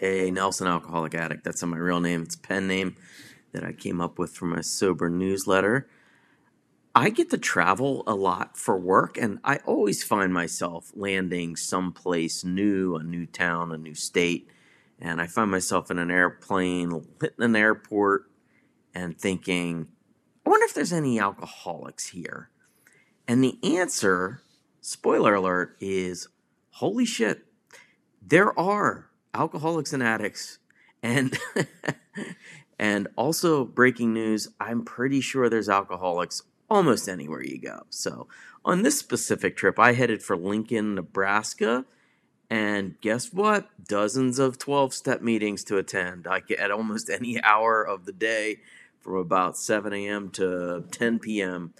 a Nelson Alcoholic Addict. That's not my real name. It's a pen name that I came up with for my sober newsletter. I get to travel a lot for work, and I always find myself landing someplace new, a new town, a new state. And I find myself in an airplane, hitting an airport, and thinking, I wonder if there's any alcoholics here. And the answer, spoiler alert, is holy shit, there are alcoholics and addicts. And and also breaking news, I'm pretty sure there's alcoholics almost anywhere you go. So on this specific trip, I headed for Lincoln, Nebraska. And guess what? Dozens of 12 step meetings to attend. I get at almost any hour of the day from about 7 a.m. to 10 p.m.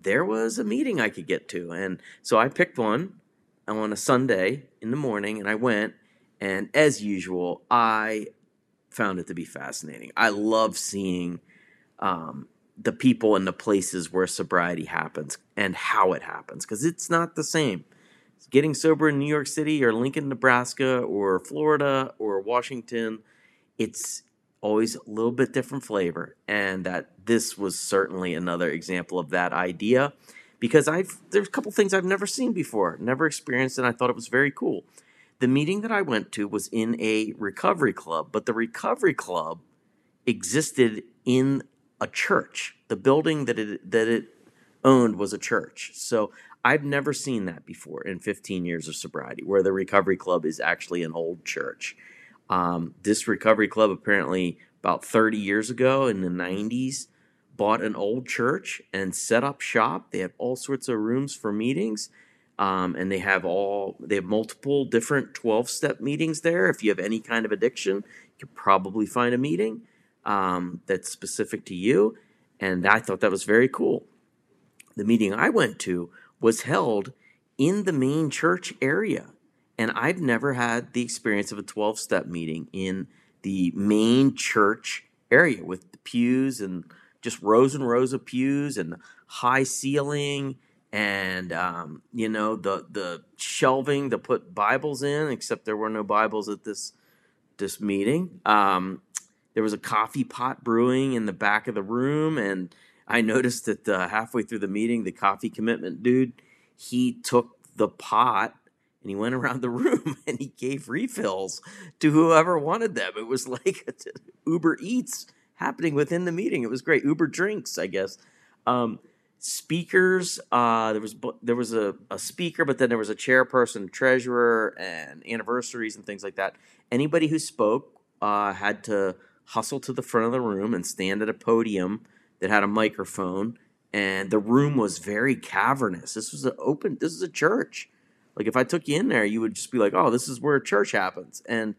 There was a meeting I could get to. And so I picked one on a Sunday in the morning and I went. And as usual, I found it to be fascinating. I love seeing um, the people and the places where sobriety happens and how it happens because it's not the same. Getting sober in New York City or Lincoln, Nebraska or Florida or Washington, it's always a little bit different flavor. And that this was certainly another example of that idea because I've there's a couple things I've never seen before, never experienced, and I thought it was very cool. The meeting that I went to was in a recovery club, but the recovery club existed in a church. The building that it that it owned was a church. So I've never seen that before in 15 years of sobriety, where the recovery club is actually an old church. Um, this recovery club apparently about 30 years ago in the 90s bought an old church and set up shop. They had all sorts of rooms for meetings. Um, and they have all they have multiple different 12 step meetings there. If you have any kind of addiction you could probably find a meeting um, that's specific to you. And i thought that was very cool. The meeting i went to was held in the main church area. And i've never had the experience of a 12 step meeting in the main church area with the pews and just rows and rows of pews and high ceiling and um, you know the the shelving to put Bibles in, except there were no Bibles at this this meeting. Um, there was a coffee pot brewing in the back of the room, and I noticed that uh, halfway through the meeting, the coffee commitment dude he took the pot and he went around the room and he gave refills to whoever wanted them. It was like Uber Eats happening within the meeting. It was great. Uber drinks, I guess. Um, speakers. Uh, there was there was a, a speaker, but then there was a chairperson, treasurer, and anniversaries and things like that. Anybody who spoke uh, had to hustle to the front of the room and stand at a podium that had a microphone. And the room was very cavernous. This was an open. This is a church. Like if I took you in there, you would just be like, "Oh, this is where church happens." And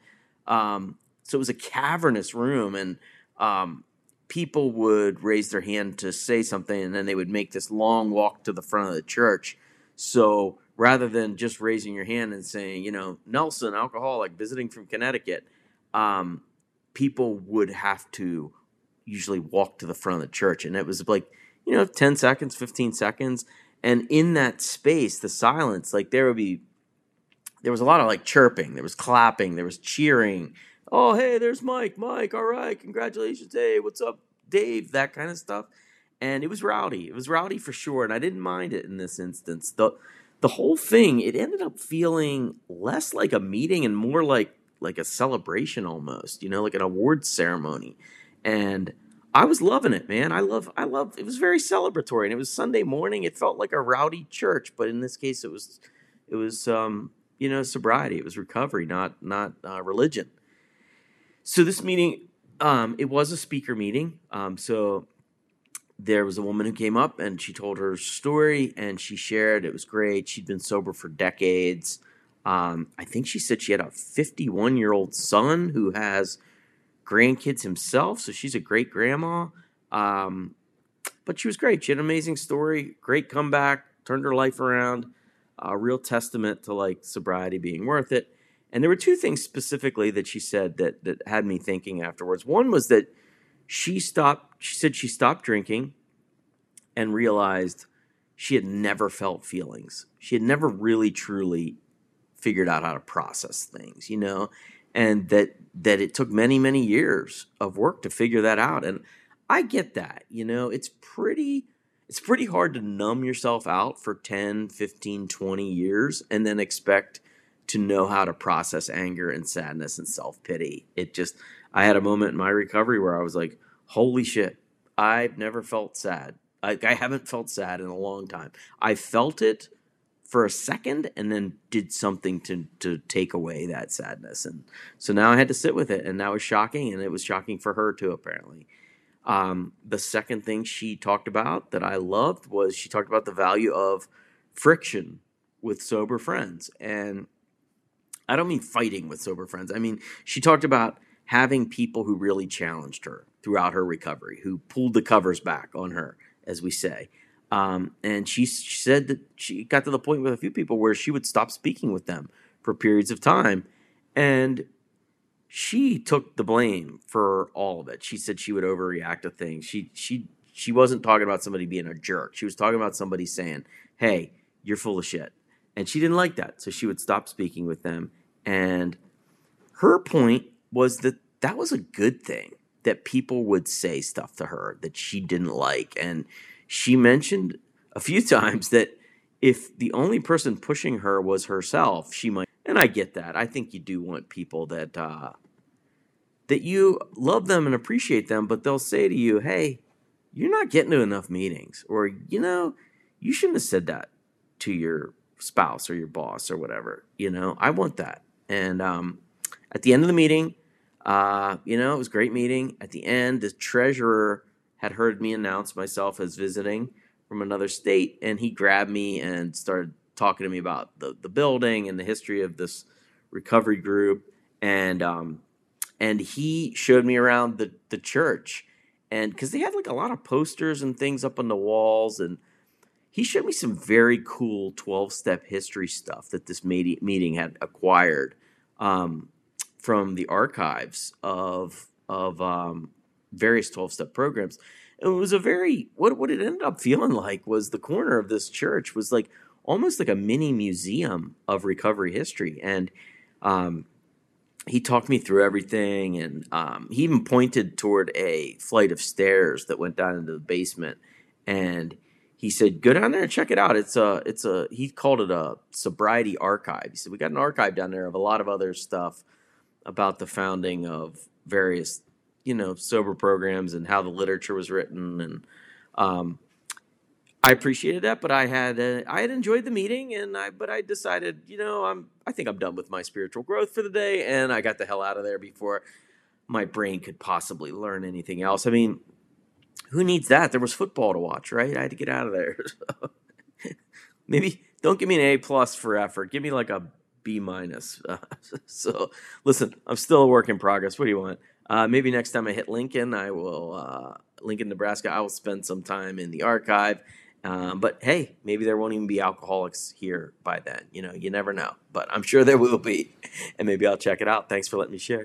um, so it was a cavernous room, and um, people would raise their hand to say something and then they would make this long walk to the front of the church. So rather than just raising your hand and saying, you know, Nelson, alcoholic, visiting from Connecticut, um, people would have to usually walk to the front of the church. And it was like, you know, 10 seconds, 15 seconds. And in that space, the silence, like there would be, there was a lot of like chirping, there was clapping, there was cheering, oh hey there's mike mike all right congratulations hey what's up dave that kind of stuff. And it was rowdy it was rowdy for sure and i didn't mind it in this instance. The the whole thing it ended up feeling less like a meeting and more like like a celebration almost you know like an awards ceremony. And i was loving it man. I love i love it was very celebratory and it was sunday morning. It felt like a rowdy church but in this case it was it was um you know sobriety it was recovery not not uh, religion so this meeting, um, it was a speaker meeting. Um, so there was a woman who came up and she told her story and she shared. It was great. She'd been sober for decades. Um, I think she said she had a 51 year old son who has grandkids himself. So she's a great grandma. Um, but she was great. She had an amazing story, great comeback, turned her life around. A real testament to like sobriety being worth it. And there were two things specifically that she said that that had me thinking afterwards. One was that she stopped she said she stopped drinking and realized she had never felt feelings. She had never really truly figured out how to process things, you know. and that that it took many many years of work to figure that out and i get that you know it's pretty it's pretty hard to numb yourself out for 10 15 20 years and then expect to know how to process anger and sadness and self-pity. It just i had a moment in my recovery where i was like holy shit i've never felt sad. I, I haven't felt sad in a long time. I felt it for a second and then did something to to take away that sadness. And so now i had to sit with it and that was shocking and it was shocking for her too apparently um, the second thing she talked about that i loved was she talked about the value of friction with sober friends. And i don't mean fighting with sober friends. I mean she talked about having people who really challenged her throughout her recovery who pulled the covers back on her as we say. Um, and she, she said that she got to the point with a few people where she would stop speaking with them for periods of time. And she took the blame for all of it. She said she would overreact to things. She she she wasn't talking about somebody being a jerk. She was talking about somebody saying, "Hey, you're full of shit." And she didn't like that. So she would stop speaking with them. And her point was that that was a good thing that people would say stuff to her that she didn't like and she mentioned a few times that if the only person pushing her was herself, she might. And I get that. I think you do want people that uh, that you love them and appreciate them, but they'll say to you, "Hey, you're not getting to enough meetings," or you know, you shouldn't have said that to your spouse or your boss or whatever. You know, I want that. And um, at the end of the meeting, uh, you know, it was a great meeting. At the end, the treasurer had heard me announce myself as visiting from another state, and he grabbed me and started talking to me about the, the building and the history of this recovery group. And um, and he showed me around the, the church. And because they had like a lot of posters and things up on the walls, and he showed me some very cool 12 step history stuff that this meeting had acquired um, from the archives of, of um, various 12 step programs. it was a very, what, what it ended up feeling like was the corner of this church was like almost like a mini museum of recovery history. And um, he talked me through everything. And um, he even pointed toward a flight of stairs that went down into the basement. And he said, "Go down there and check it out. It's a, it's a." He called it a sobriety archive. He said, "We got an archive down there of a lot of other stuff about the founding of various you know sober programs and how the literature was written and um, I appreciated that, but I had uh, I had enjoyed the meeting, and I but I decided, you know, I'm I think I'm done with my spiritual growth for the day, and I got the hell out of there before my brain could possibly learn anything else. I mean, who needs that? There was football to watch, right? I had to get out of there. maybe don't give me an A plus for effort. Give me like a B minus. so listen, I'm still a work in progress. What do you want? Uh, maybe next time I hit Lincoln, I will uh, Lincoln, Nebraska. I will spend some time in the archive. Um, but hey, maybe there won't even be alcoholics here by then. You know, you never know. But I'm sure there will be, and maybe I'll check it out. Thanks for letting me share.